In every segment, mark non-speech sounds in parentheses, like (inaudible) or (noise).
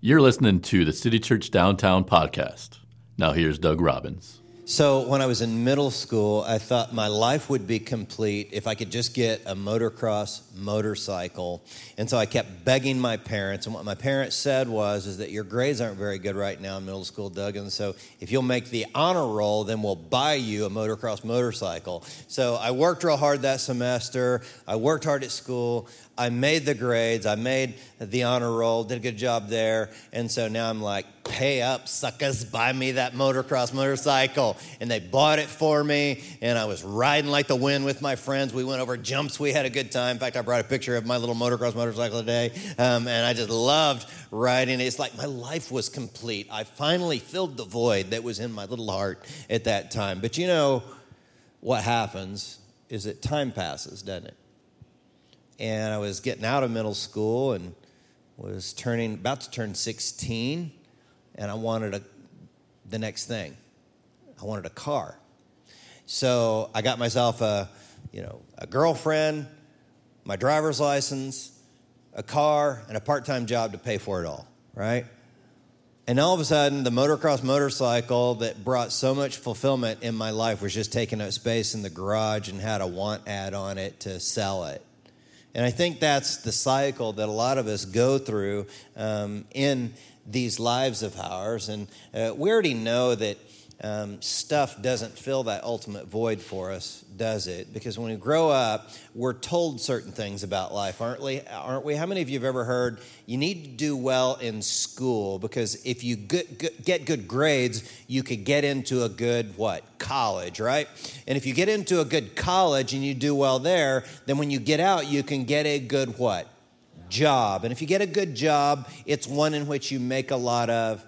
You're listening to the City Church Downtown podcast. Now, here's Doug Robbins. So, when I was in middle school, I thought my life would be complete if I could just get a motocross motorcycle. And so I kept begging my parents. And what my parents said was, is that your grades aren't very good right now in middle school, Doug. And so if you'll make the honor roll, then we'll buy you a motocross motorcycle. So I worked real hard that semester. I worked hard at school. I made the grades, I made the honor roll, did a good job there. And so now I'm like, pay up, suckers, buy me that motocross motorcycle. And they bought it for me, and I was riding like the wind with my friends. We went over jumps, we had a good time. In fact, I brought a picture of my little motocross motorcycle today, um, and I just loved riding. It. It's like my life was complete. I finally filled the void that was in my little heart at that time. But you know what happens is that time passes, doesn't it? And I was getting out of middle school and was turning about to turn 16 and I wanted a, the next thing. I wanted a car. So I got myself a, you know, a girlfriend, my driver's license, a car, and a part-time job to pay for it all, right? And all of a sudden, the motocross motorcycle that brought so much fulfillment in my life was just taking up space in the garage and had a want ad on it to sell it. And I think that's the cycle that a lot of us go through um, in these lives of ours. And uh, we already know that um, stuff doesn't fill that ultimate void for us, does it? Because when we grow up, we're told certain things about life, aren't we? Aren't we? How many of you have ever heard you need to do well in school because if you get, get good grades, you could get into a good what? College, right? And if you get into a good college and you do well there, then when you get out, you can get a good what? Job. And if you get a good job, it's one in which you make a lot of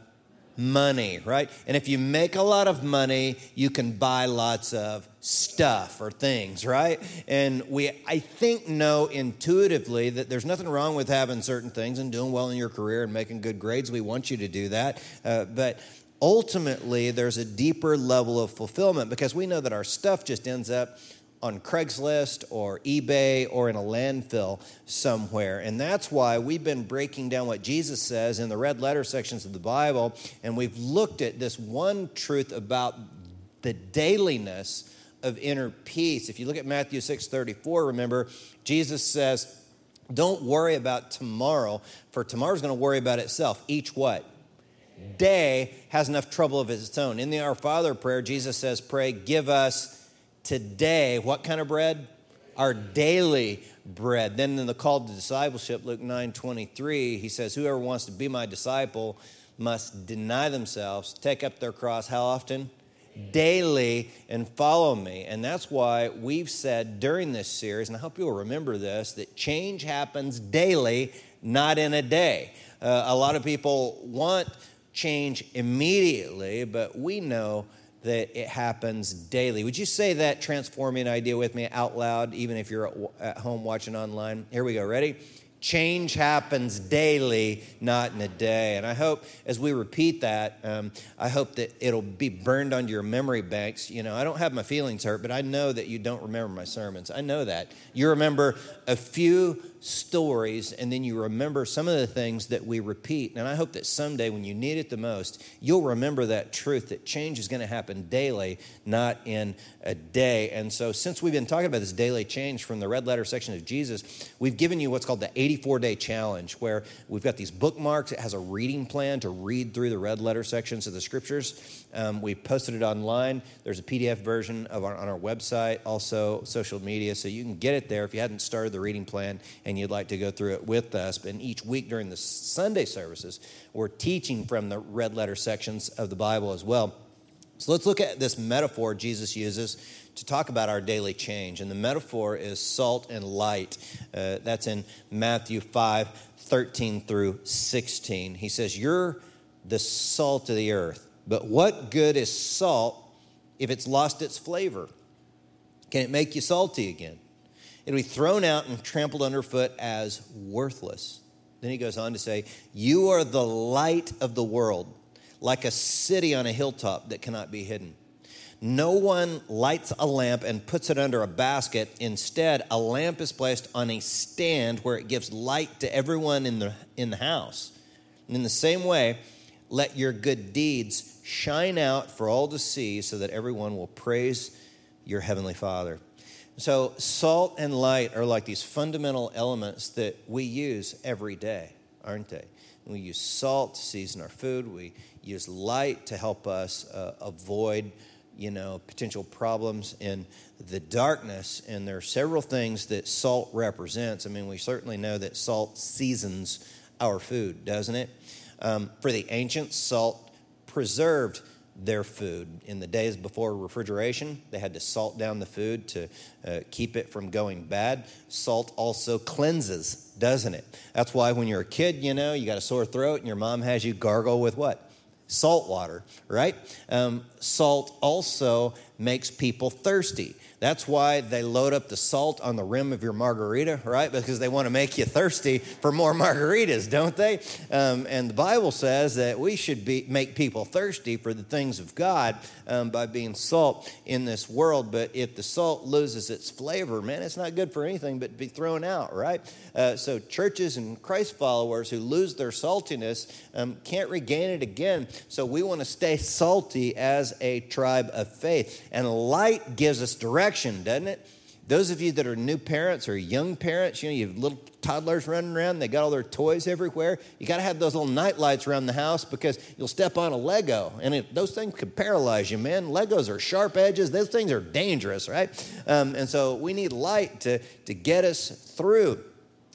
money, right? And if you make a lot of money, you can buy lots of stuff or things, right? And we, I think, know intuitively that there's nothing wrong with having certain things and doing well in your career and making good grades. We want you to do that. Uh, but ultimately, there's a deeper level of fulfillment because we know that our stuff just ends up on Craigslist or eBay or in a landfill somewhere. And that's why we've been breaking down what Jesus says in the red letter sections of the Bible. And we've looked at this one truth about the dailiness of inner peace. If you look at Matthew 6 34, remember, Jesus says, Don't worry about tomorrow, for tomorrow's to worry about itself. Each what? Day has enough trouble of its own. In the Our Father prayer, Jesus says, Pray, give us today what kind of bread? Our daily bread. Then in the call to discipleship, Luke 9 23, he says, Whoever wants to be my disciple must deny themselves, take up their cross. How often? Daily and follow me. And that's why we've said during this series, and I hope you'll remember this, that change happens daily, not in a day. Uh, a lot of people want change immediately, but we know that it happens daily. Would you say that transforming idea with me out loud, even if you're at home watching online? Here we go. Ready? Change happens daily, not in a day. And I hope as we repeat that, um, I hope that it'll be burned onto your memory banks. You know, I don't have my feelings hurt, but I know that you don't remember my sermons. I know that. You remember a few stories and then you remember some of the things that we repeat. And I hope that someday when you need it the most, you'll remember that truth that change is going to happen daily, not in a day. And so, since we've been talking about this daily change from the red letter section of Jesus, we've given you what's called the 84 day challenge, where we've got these bookmarks. It has a reading plan to read through the red letter sections of the scriptures. Um, we posted it online. There's a PDF version of our, on our website, also social media, so you can get it there if you hadn't started the reading plan and you'd like to go through it with us. And each week during the Sunday services, we're teaching from the red letter sections of the Bible as well. So let's look at this metaphor Jesus uses to talk about our daily change. And the metaphor is salt and light. Uh, that's in Matthew 5 13 through 16. He says, You're the salt of the earth. But what good is salt if it's lost its flavor? Can it make you salty again? It'll be thrown out and trampled underfoot as worthless. Then he goes on to say, You are the light of the world, like a city on a hilltop that cannot be hidden. No one lights a lamp and puts it under a basket. Instead, a lamp is placed on a stand where it gives light to everyone in the, in the house. And in the same way, let your good deeds shine out for all to see so that everyone will praise your heavenly Father. So, salt and light are like these fundamental elements that we use every day, aren't they? We use salt to season our food. We use light to help us uh, avoid, you know, potential problems in the darkness. And there are several things that salt represents. I mean, we certainly know that salt seasons our food, doesn't it? Um, for the ancients, salt preserved their food. In the days before refrigeration, they had to salt down the food to uh, keep it from going bad. Salt also cleanses, doesn't it? That's why when you're a kid, you know, you got a sore throat and your mom has you gargle with what? Salt water, right? Um, salt also makes people thirsty. That's why they load up the salt on the rim of your margarita, right? Because they want to make you thirsty for more (laughs) margaritas, don't they? Um, and the Bible says that we should be, make people thirsty for the things of God um, by being salt in this world. But if the salt loses its flavor, man, it's not good for anything but be thrown out, right? Uh, so churches and Christ followers who lose their saltiness um, can't regain it again. So we want to stay salty as a tribe of faith. And light gives us direction, doesn't it? Those of you that are new parents or young parents, you know, you have little toddlers running around, they got all their toys everywhere. You got to have those little night lights around the house because you'll step on a Lego and it, those things could paralyze you, man. Legos are sharp edges, those things are dangerous, right? Um, and so we need light to, to get us through.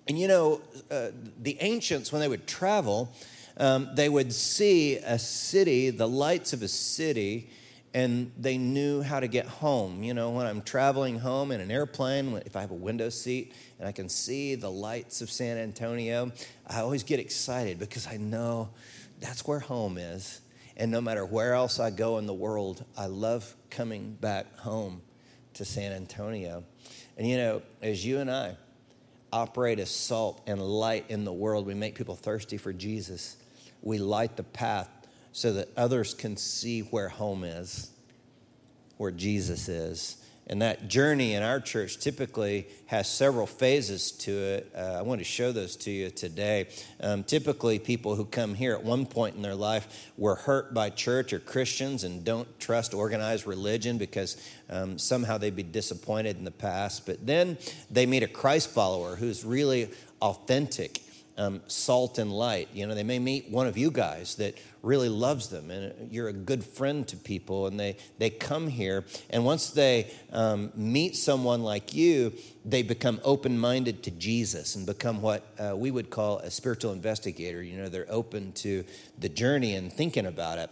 And you know, uh, the ancients, when they would travel, um, they would see a city, the lights of a city, and they knew how to get home. You know, when I'm traveling home in an airplane, if I have a window seat and I can see the lights of San Antonio, I always get excited because I know that's where home is. And no matter where else I go in the world, I love coming back home to San Antonio. And you know, as you and I operate as salt and light in the world, we make people thirsty for Jesus. We light the path so that others can see where home is, where Jesus is. And that journey in our church typically has several phases to it. Uh, I want to show those to you today. Um, typically, people who come here at one point in their life were hurt by church or Christians and don't trust organized religion because um, somehow they'd be disappointed in the past. But then they meet a Christ follower who's really authentic um, salt and light. You know, they may meet one of you guys that really loves them and you're a good friend to people and they, they come here. And once they um, meet someone like you, they become open minded to Jesus and become what uh, we would call a spiritual investigator. You know, they're open to the journey and thinking about it.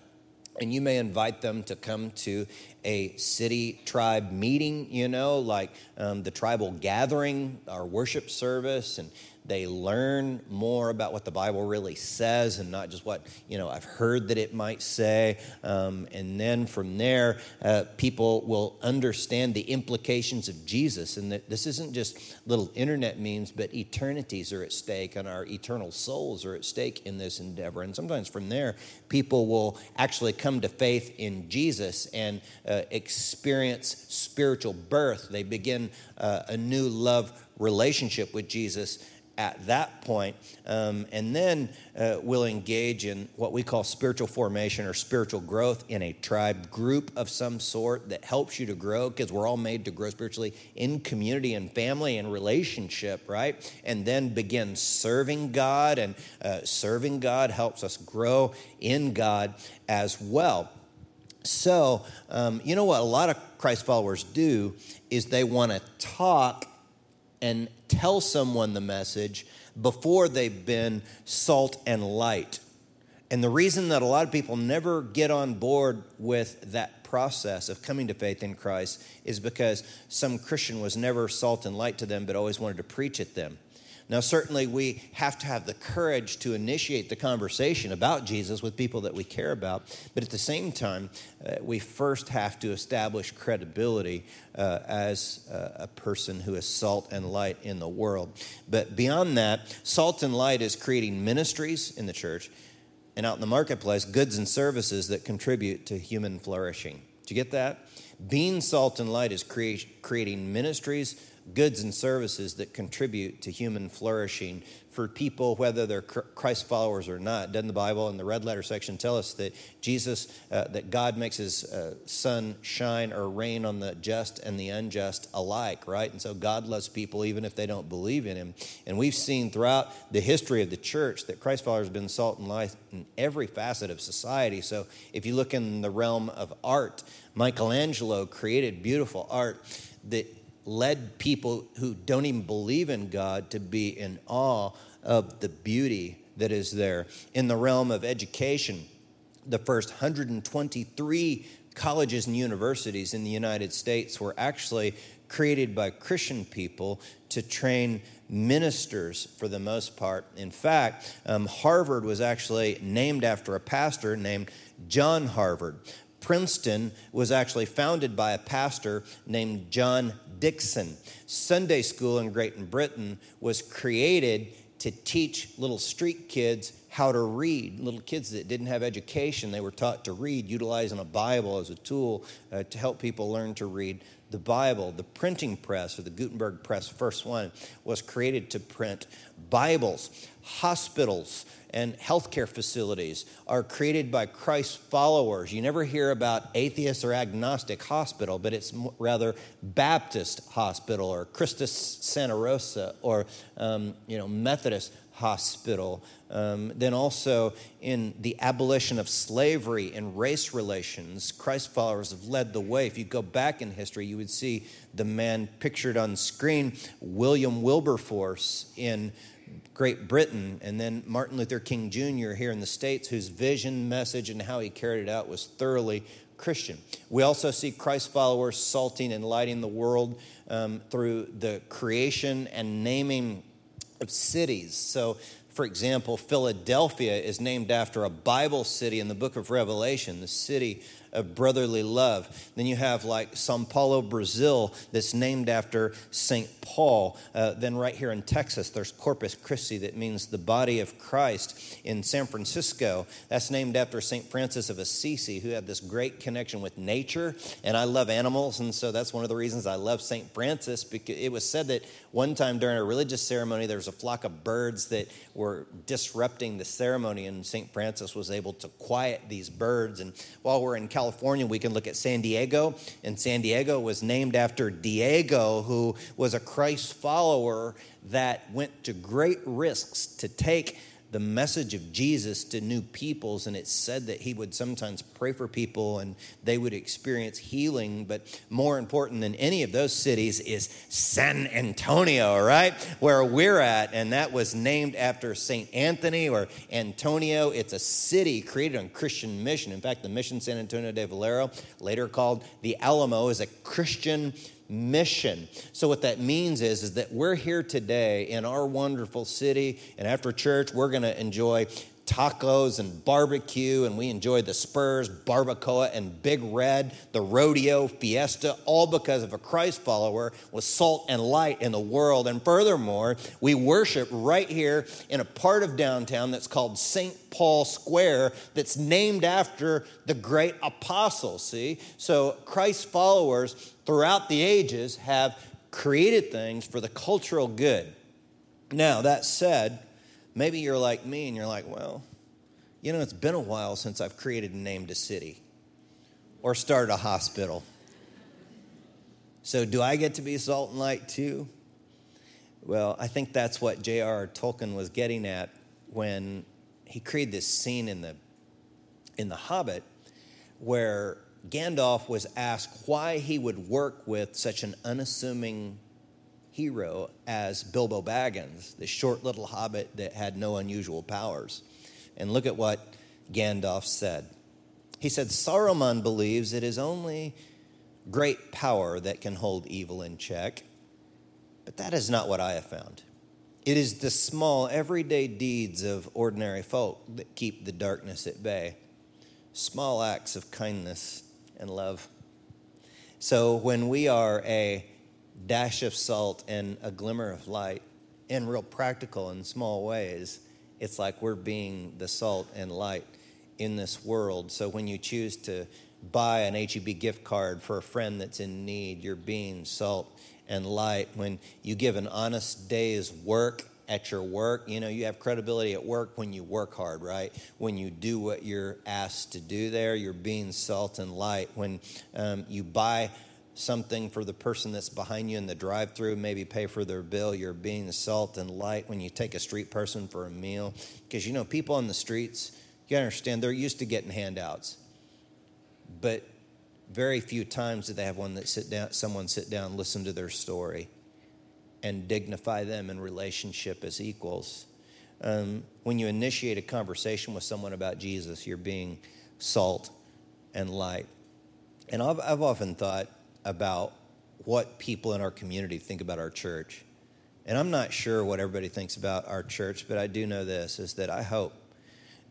And you may invite them to come to a city tribe meeting, you know, like um, the tribal gathering, our worship service, and they learn more about what the Bible really says and not just what, you know, I've heard that it might say. Um, and then from there, uh, people will understand the implications of Jesus and that this isn't just little internet memes, but eternities are at stake and our eternal souls are at stake in this endeavor. And sometimes from there, people will actually come to faith in Jesus and uh, experience spiritual birth. They begin uh, a new love relationship with Jesus at that point. Um, and then uh, we'll engage in what we call spiritual formation or spiritual growth in a tribe group of some sort that helps you to grow because we're all made to grow spiritually in community and family and relationship, right? And then begin serving God, and uh, serving God helps us grow in God as well. So, um, you know what a lot of Christ followers do is they want to talk and tell someone the message before they've been salt and light. And the reason that a lot of people never get on board with that process of coming to faith in Christ is because some Christian was never salt and light to them, but always wanted to preach at them. Now, certainly, we have to have the courage to initiate the conversation about Jesus with people that we care about. But at the same time, uh, we first have to establish credibility uh, as uh, a person who is salt and light in the world. But beyond that, salt and light is creating ministries in the church and out in the marketplace, goods and services that contribute to human flourishing. Do you get that? Being salt and light is creating ministries goods and services that contribute to human flourishing for people, whether they're Christ followers or not. Doesn't the Bible in the red letter section tell us that Jesus, uh, that God makes his uh, sun shine or rain on the just and the unjust alike, right? And so God loves people even if they don't believe in him. And we've seen throughout the history of the church that Christ followers have been salt and light in every facet of society. So if you look in the realm of art, Michelangelo created beautiful art that led people who don't even believe in God to be in awe of the beauty that is there. In the realm of education, the first 123 colleges and universities in the United States were actually created by Christian people to train ministers for the most part. In fact, um, Harvard was actually named after a pastor named John Harvard. Princeton was actually founded by a pastor named John Dickson. Sunday school in Great Britain was created to teach little street kids how to read. Little kids that didn't have education, they were taught to read, utilizing a Bible as a tool uh, to help people learn to read the Bible. The printing press, or the Gutenberg press, first one, was created to print Bibles. Hospitals and healthcare facilities are created by Christ's followers. You never hear about atheist or agnostic hospital, but it's rather Baptist hospital or Christus Santa Rosa or um, you know Methodist hospital. Um, then also in the abolition of slavery and race relations, Christ followers have led the way. If you go back in history, you would see the man pictured on screen, William Wilberforce in Great Britain, and then Martin Luther King Jr. here in the States, whose vision, message, and how he carried it out was thoroughly Christian. We also see Christ followers salting and lighting the world um, through the creation and naming of cities. So, for example, Philadelphia is named after a Bible city in the book of Revelation, the city of brotherly love. Then you have like Sao Paulo, Brazil, that's named after St. Paul. Uh, then right here in Texas, there's Corpus Christi, that means the body of Christ. In San Francisco, that's named after St. Francis of Assisi, who had this great connection with nature. And I love animals, and so that's one of the reasons I love St. Francis, because it was said that one time during a religious ceremony, there was a flock of birds that were disrupting the ceremony, and St. Francis was able to quiet these birds. And while we're in California, California, we can look at San Diego. And San Diego was named after Diego, who was a Christ follower that went to great risks to take the message of Jesus to new peoples, and it said that he would sometimes pray for people and they would experience healing. But more important than any of those cities is San Antonio, right? Where we're at, and that was named after St. Anthony or Antonio. It's a city created on Christian mission. In fact, the mission San Antonio de Valero, later called the Alamo, is a Christian mission. So what that means is, is that we're here today in our wonderful city, and after church, we're going to enjoy tacos and barbecue, and we enjoyed the Spurs, barbacoa, and Big Red, the rodeo, fiesta, all because of a Christ follower with salt and light in the world. And furthermore, we worship right here in a part of downtown that's called St. Paul Square, that's named after the great apostle. See? So Christ followers throughout the ages have created things for the cultural good. Now, that said, Maybe you're like me and you're like, well, you know, it's been a while since I've created and named a city or started a hospital. So, do I get to be salt and light too? Well, I think that's what J.R.R. Tolkien was getting at when he created this scene in the, in the Hobbit where Gandalf was asked why he would work with such an unassuming hero as Bilbo Baggins, the short little hobbit that had no unusual powers. And look at what Gandalf said. He said, Saruman believes it is only great power that can hold evil in check, but that is not what I have found. It is the small, everyday deeds of ordinary folk that keep the darkness at bay, small acts of kindness and love. So when we are a dash of salt and a glimmer of light in real practical and small ways, it's like we're being the salt and light in this world. So when you choose to buy an HEB gift card for a friend that's in need. You're being salt and light. When you give an honest day's work at your work, you know, you have credibility at work when you work hard, right? When you do what you're asked to do there, you're being salt and light. When um, you buy something for the person that's behind you in the drive through, maybe pay for their bill, you're being salt and light. When you take a street person for a meal, because, you know, people on the streets, you understand, they're used to getting handouts. But very few times do they have one that sit down, someone sit down, listen to their story, and dignify them in relationship as equals. Um, when you initiate a conversation with someone about Jesus, you're being salt and light. And I've, I've often thought about what people in our community think about our church. And I'm not sure what everybody thinks about our church, but I do know this is that I hope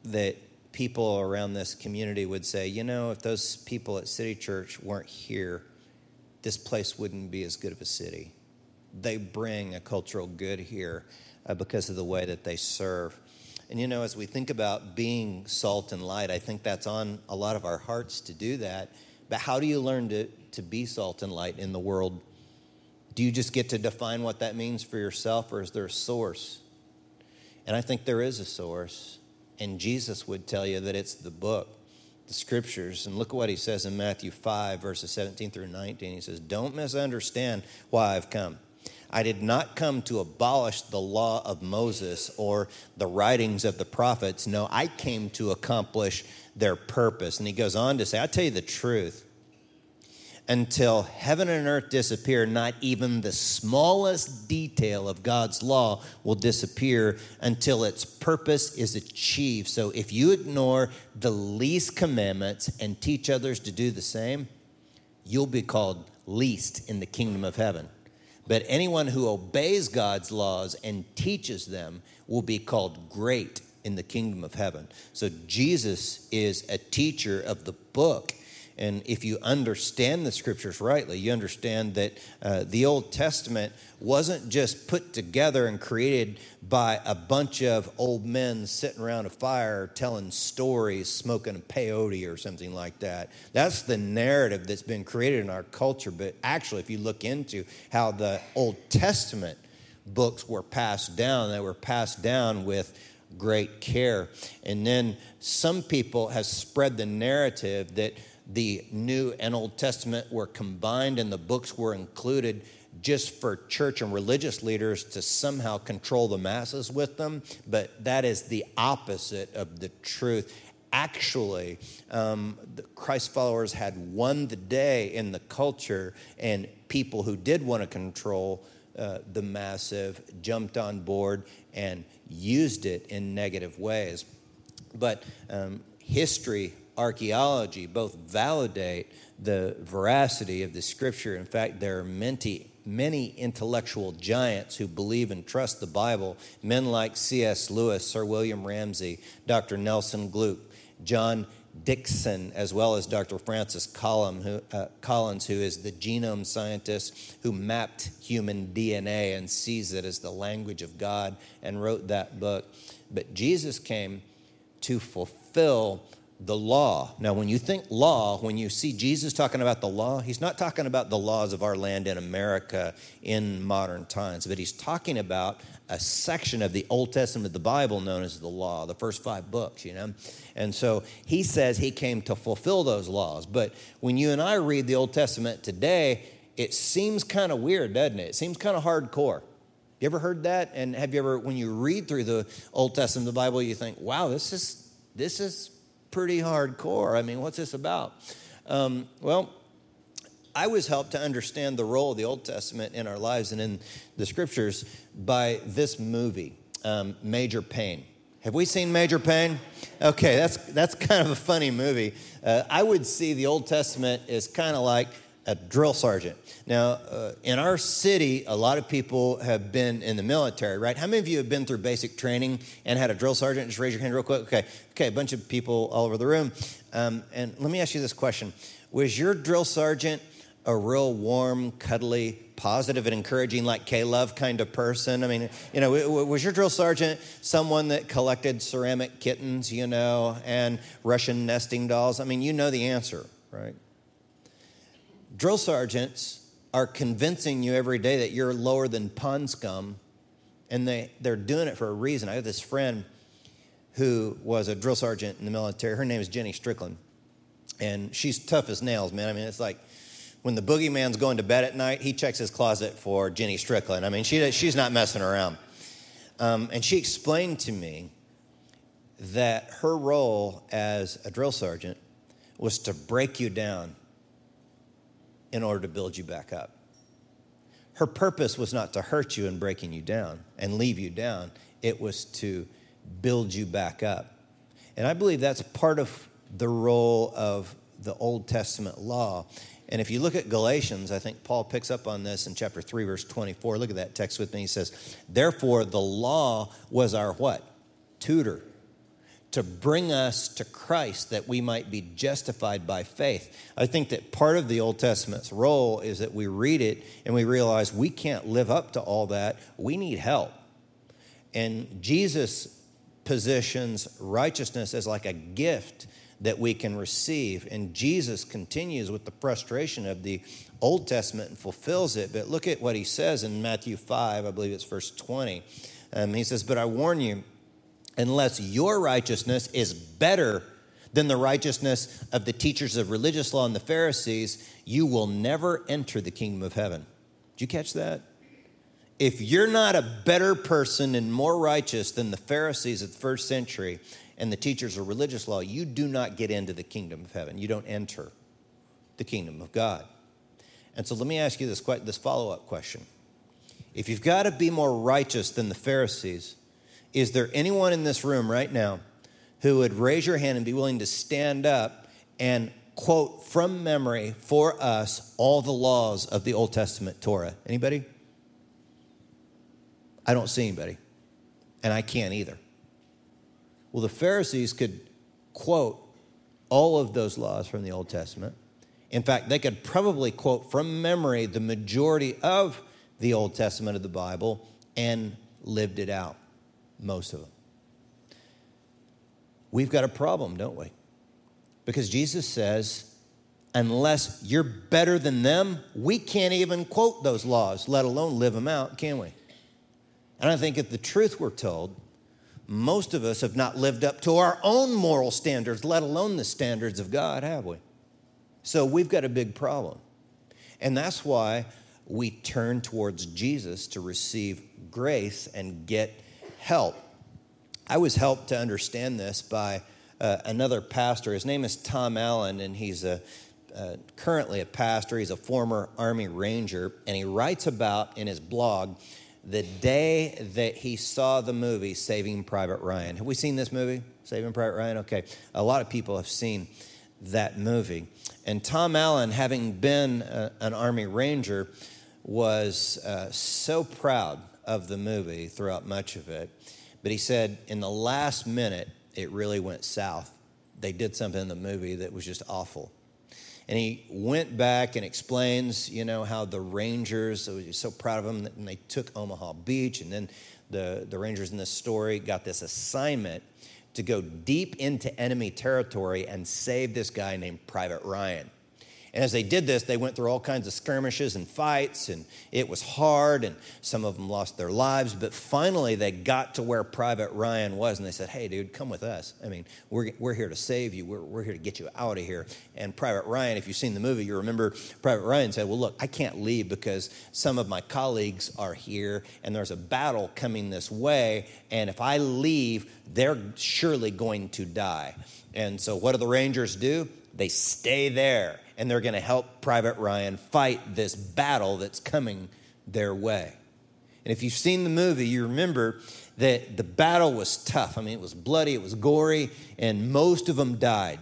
that people around this community would say, you know, if those people at City Church weren't here, this place wouldn't be as good of a city. They bring a cultural good here uh, because of the way that they serve. And you know, as we think about being salt and light, I think that's on a lot of our hearts to do that. But how do you learn to, to be salt and light in the world? Do you just get to define what that means for yourself, or is there a source? And I think there is a source. And Jesus would tell you that it's the book, the scriptures. And look at what he says in Matthew 5, verses 17 through 19. He says, Don't misunderstand why I've come. I did not come to abolish the law of Moses or the writings of the prophets. No, I came to accomplish their purpose. And he goes on to say, I tell you the truth until heaven and earth disappear, not even the smallest detail of God's law will disappear until its purpose is achieved. So if you ignore the least commandments and teach others to do the same, you'll be called least in the kingdom of heaven. But anyone who obeys God's laws and teaches them will be called great in the kingdom of heaven. So Jesus is a teacher of the book and if you understand the scriptures rightly, you understand that uh, the Old Testament wasn't just put together and created by a bunch of old men sitting around a fire telling stories, smoking a peyote or something like that. That's the narrative that's been created in our culture. But actually, if you look into how the Old Testament books were passed down, they were passed down with great care. And then some people have spread the narrative that the New and Old Testament were combined and the books were included just for church and religious leaders to somehow control the masses with them, but that is the opposite of the truth. Actually, um, Christ followers had won the day in the culture, and people who did want to control uh, the massive jumped on board and used it in negative ways. But um, history archaeology both validate the veracity of the scripture. In fact, there are many, many intellectual giants who believe and trust the Bible. Men like C.S. Lewis, Sir William Ramsay, Dr. Nelson Glueck, John Dixon, as well as Dr. Francis Collins uh, Collins, who is the genome scientist who mapped human DNA and sees it as the language of God and wrote that book. But Jesus came to fulfill the law. Now, when you think law, when you see Jesus talking about the law, he's not talking about the laws of our land in America in modern times, but he's talking about a section of the Old Testament of the Bible known as the law, the first five books, you know? And so he says he came to fulfill those laws. But when you and I read the Old Testament today, it seems kind of weird, doesn't it? It seems kind of hardcore. You ever heard that? And have you ever, when you read through the Old Testament of the Bible, you think, wow, this is, this is pretty hardcore. I mean, what's this about? Um, well, I was helped to understand the role of the Old Testament in our lives and in the scriptures by this movie, um, Major Payne. Have we seen Major Payne? Okay, that's, that's kind of a funny movie. Uh, I would see the Old Testament as kind of like a drill sergeant. Now, uh, in our city, a lot of people have been in the military, right? How many of you have been through basic training and had a drill sergeant? Just raise your hand real quick. Okay, okay, a bunch of people all over the room. Um, and let me ask you this question Was your drill sergeant a real warm, cuddly, positive, and encouraging, like K Love kind of person? I mean, you know, was your drill sergeant someone that collected ceramic kittens, you know, and Russian nesting dolls? I mean, you know the answer right? Drill sergeants are convincing you every day that you're lower than pond scum, and they, they're doing it for a reason. I have this friend who was a drill sergeant in the military. Her name is Jenny Strickland, and she's tough as nails, man. I mean, it's like when the boogeyman's going to bed at night, he checks his closet for Jenny Strickland. I mean, she, she's not messing around. Um, and she explained to me that her role as a drill sergeant was to break you down in order to build you back up. Her purpose was not to hurt you and breaking you down and leave you down, it was to build you back up. And I believe that's part of the role of the Old Testament law. And if you look at Galatians, I think Paul picks up on this in chapter 3, verse 24. Look at that text with me. He says, Therefore, the law was our what? Tutor to bring us to Christ that we might be justified by faith. I think that part of the Old Testament's role is that we read it and we realize we can't live up to all that. We need help. And Jesus positions righteousness as like a gift that we can receive. And Jesus continues with the frustration of the Old Testament and fulfills it. But look at what he says in Matthew 5, I believe it's verse 20. Um, he says, But I warn you, unless your righteousness is better than the righteousness of the teachers of religious law and the Pharisees, you will never enter the kingdom of heaven. Did you catch that? If you're not a better person and more righteous than the Pharisees of the first century and the teachers of religious law, you do not get into the kingdom of heaven. You don't enter the kingdom of God. And so let me ask you this, this follow up question. If you've got to be more righteous than the Pharisees, is there anyone in this room right now who would raise your hand and be willing to stand up and quote from memory for us all the laws of the Old Testament Torah? Anybody? I don't see anybody, and I can't either. Well, the Pharisees could quote all of those laws from the Old Testament. In fact, they could probably quote from memory the majority of the Old Testament of the Bible and lived it out most of them. We've got a problem, don't we? Because Jesus says, unless you're better than them, we can't even quote those laws, let alone live them out, can we? And I think if the truth were told, most of us have not lived up to our own moral standards, let alone the standards of God, have we? So we've got a big problem. And that's why we turn towards Jesus to receive grace and get help. I was helped to understand this by uh, another pastor. His name is Tom Allen, and he's a, uh, currently a pastor. He's a former Army Ranger, and he writes about in his blog the day that he saw the movie Saving Private Ryan. Have we seen this movie, Saving Private Ryan? Okay, a lot of people have seen that movie. And Tom Allen, having been a, uh, an Army Ranger, was uh, so proud of the movie throughout much of it. But he said in the last minute, it really went south. They did something in the movie that was just awful. And he went back and explains, you know, how the Rangers, so so proud of them, and they took Omaha Beach. And then the, the Rangers in this story got this assignment to go deep into enemy territory and save this guy named Private Ryan. And as they did this, they went through all kinds of skirmishes and fights, and it was hard, and some of them lost their lives. But finally, they got to where Private Ryan was, and they said, Hey, dude, come with us. I mean, we're, we're here to save you, we're, we're here to get you out of here. And Private Ryan, if you've seen the movie, you remember Private Ryan said, Well, look, I can't leave because some of my colleagues are here, and there's a battle coming this way, and if I leave, they're surely going to die. And so, what do the Rangers do? They stay there and they're going to help Private Ryan fight this battle that's coming their way. And if you've seen the movie, you remember that the battle was tough. I mean, it was bloody, it was gory, and most of them died.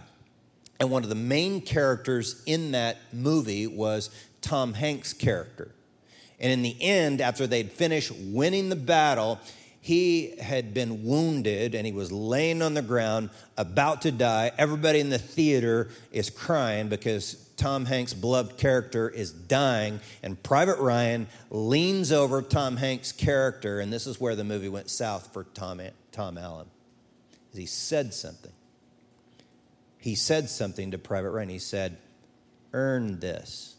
And one of the main characters in that movie was Tom Hanks' character. And in the end, after they'd finished winning the battle, he had been wounded and he was laying on the ground about to die. Everybody in the theater is crying because Tom Hanks' beloved character is dying, and Private Ryan leans over Tom Hanks' character, and this is where the movie went south for Tom, Tom Allen. He said something. He said something to Private Ryan. He said, earn this.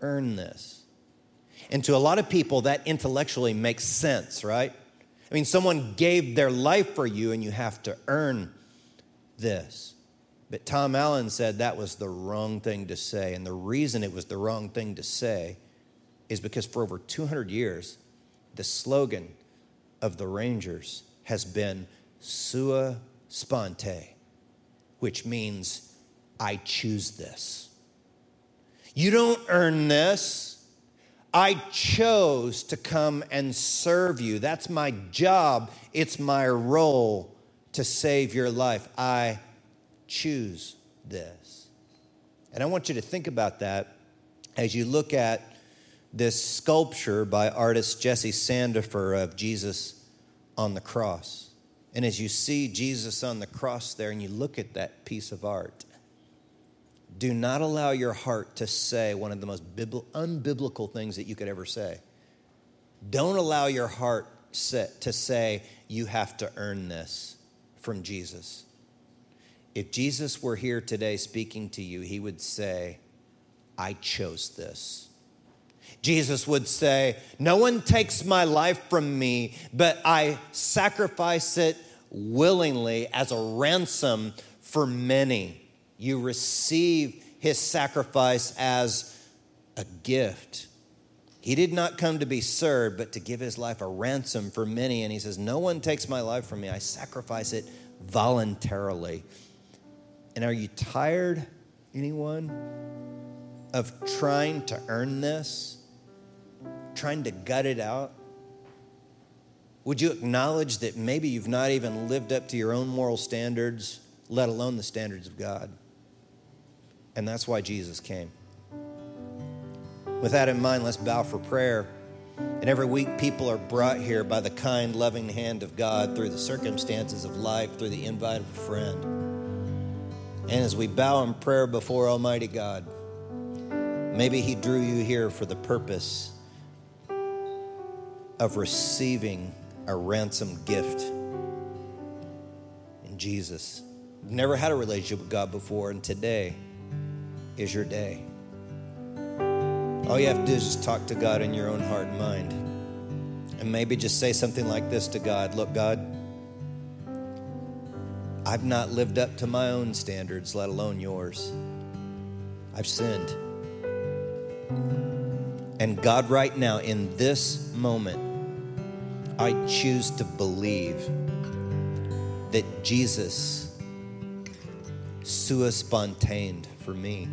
Earn this. And to a lot of people, that intellectually makes sense, right? I mean, someone gave their life for you and you have to earn this. But Tom Allen said that was the wrong thing to say. And the reason it was the wrong thing to say is because for over 200 years, the slogan of the Rangers has been sua sponte, which means I choose this. You don't earn this. I chose to come and serve you. That's my job. It's my role to save your life. I choose this. And I want you to think about that as you look at this sculpture by artist Jesse Sandifer of Jesus on the cross. And as you see Jesus on the cross there and you look at that piece of art, do not allow your heart to say one of the most unbiblical things that you could ever say. Don't allow your heart to say, you have to earn this from Jesus. If Jesus were here today speaking to you, he would say, I chose this. Jesus would say, No one takes my life from me, but I sacrifice it willingly as a ransom for many. You receive his sacrifice as a gift. He did not come to be served, but to give his life a ransom for many. And he says, No one takes my life from me. I sacrifice it voluntarily. And are you tired, anyone, of trying to earn this? Trying to gut it out? Would you acknowledge that maybe you've not even lived up to your own moral standards, let alone the standards of God? And that's why Jesus came. With that in mind, let's bow for prayer. And every week, people are brought here by the kind, loving hand of God through the circumstances of life, through the invite of a friend. And as we bow in prayer before Almighty God, maybe He drew you here for the purpose of receiving a ransom gift in Jesus. You've never had a relationship with God before, and today is your day. All you have to do is just talk to God in your own heart and mind. And maybe just say something like this to God Look, God, I've not lived up to my own standards, let alone yours. I've sinned. And God, right now, in this moment, I choose to believe that Jesus sua spontaned for me.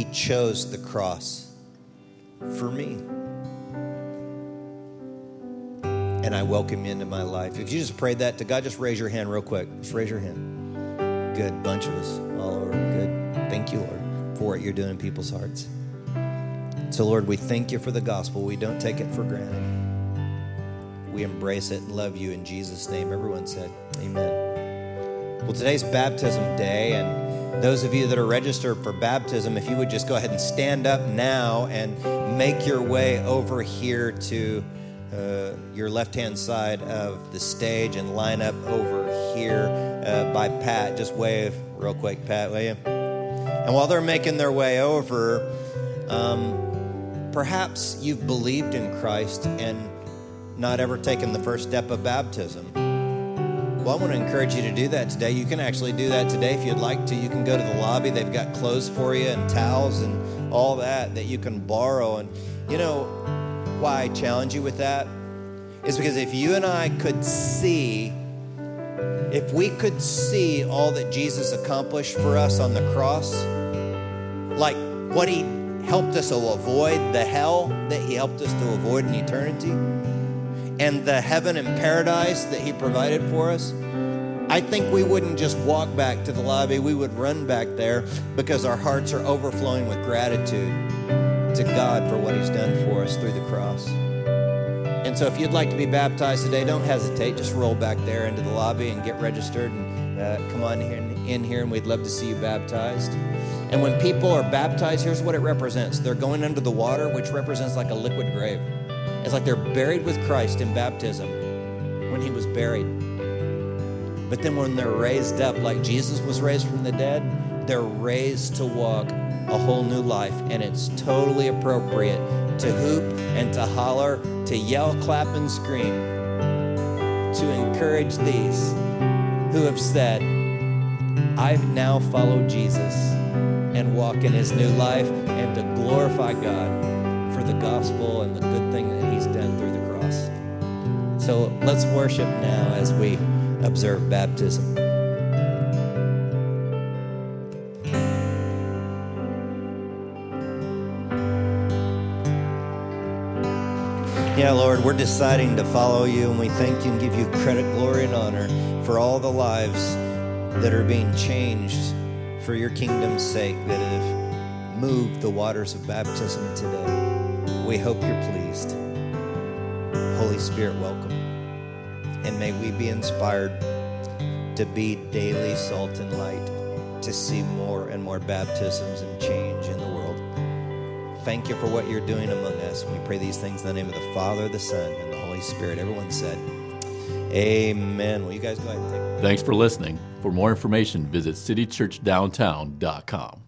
He chose the cross for me. And I welcome you into my life. If you just prayed that to God, just raise your hand real quick. Just raise your hand. Good. Bunch of us all over. Good. Thank you, Lord, for what you're doing in people's hearts. So, Lord, we thank you for the gospel. We don't take it for granted we embrace it and love you in Jesus' name. Everyone said, Amen. Well, today's baptism day, and those of you that are registered for baptism, if you would just go ahead and stand up now and make your way over here to uh, your left hand side of the stage and line up over here uh, by Pat. Just wave real quick, Pat, will you? And while they're making their way over, um, perhaps you've believed in Christ and not ever taken the first step of baptism. Well, I want to encourage you to do that today. You can actually do that today if you'd like to. You can go to the lobby, they've got clothes for you and towels and all that that you can borrow. And you know why I challenge you with that? Is because if you and I could see, if we could see all that Jesus accomplished for us on the cross, like what he helped us to avoid, the hell that he helped us to avoid in eternity and the heaven and paradise that He provided for us, I think we wouldn't just walk back to the lobby, we would run back there because our hearts are overflowing with gratitude to God for what He's done for us through the cross. And so, if you'd like to be baptized today, don't hesitate. Just roll back there into the lobby and get registered and uh, come on here, in here, and we'd love to see you baptized. And when people are baptized, here's what it represents they're going under the water, which represents like a liquid grave. It's like they're buried with Christ in baptism when he was buried. But then when they're raised up, like Jesus was raised from the dead, they're raised to walk a whole new life, and it's totally appropriate to hoop and to holler, to yell, clap, and scream, to encourage these who have said, I've now followed Jesus and walk in his new life and to glorify God the gospel and the good thing that he's done through the cross. So let's worship now as we observe baptism. Yeah, Lord, we're deciding to follow you, and we thank you and give you credit, glory, and honor for all the lives that are being changed for your kingdom's sake that have moved the waters of baptism today. We hope you're pleased. Holy Spirit, welcome. And may we be inspired to be daily salt and light, to see more and more baptisms and change in the world. Thank you for what you're doing among us. We pray these things in the name of the Father, the Son, and the Holy Spirit. Everyone said, Amen. Well, you guys go ahead Thanks for listening. For more information, visit citychurchdowntown.com.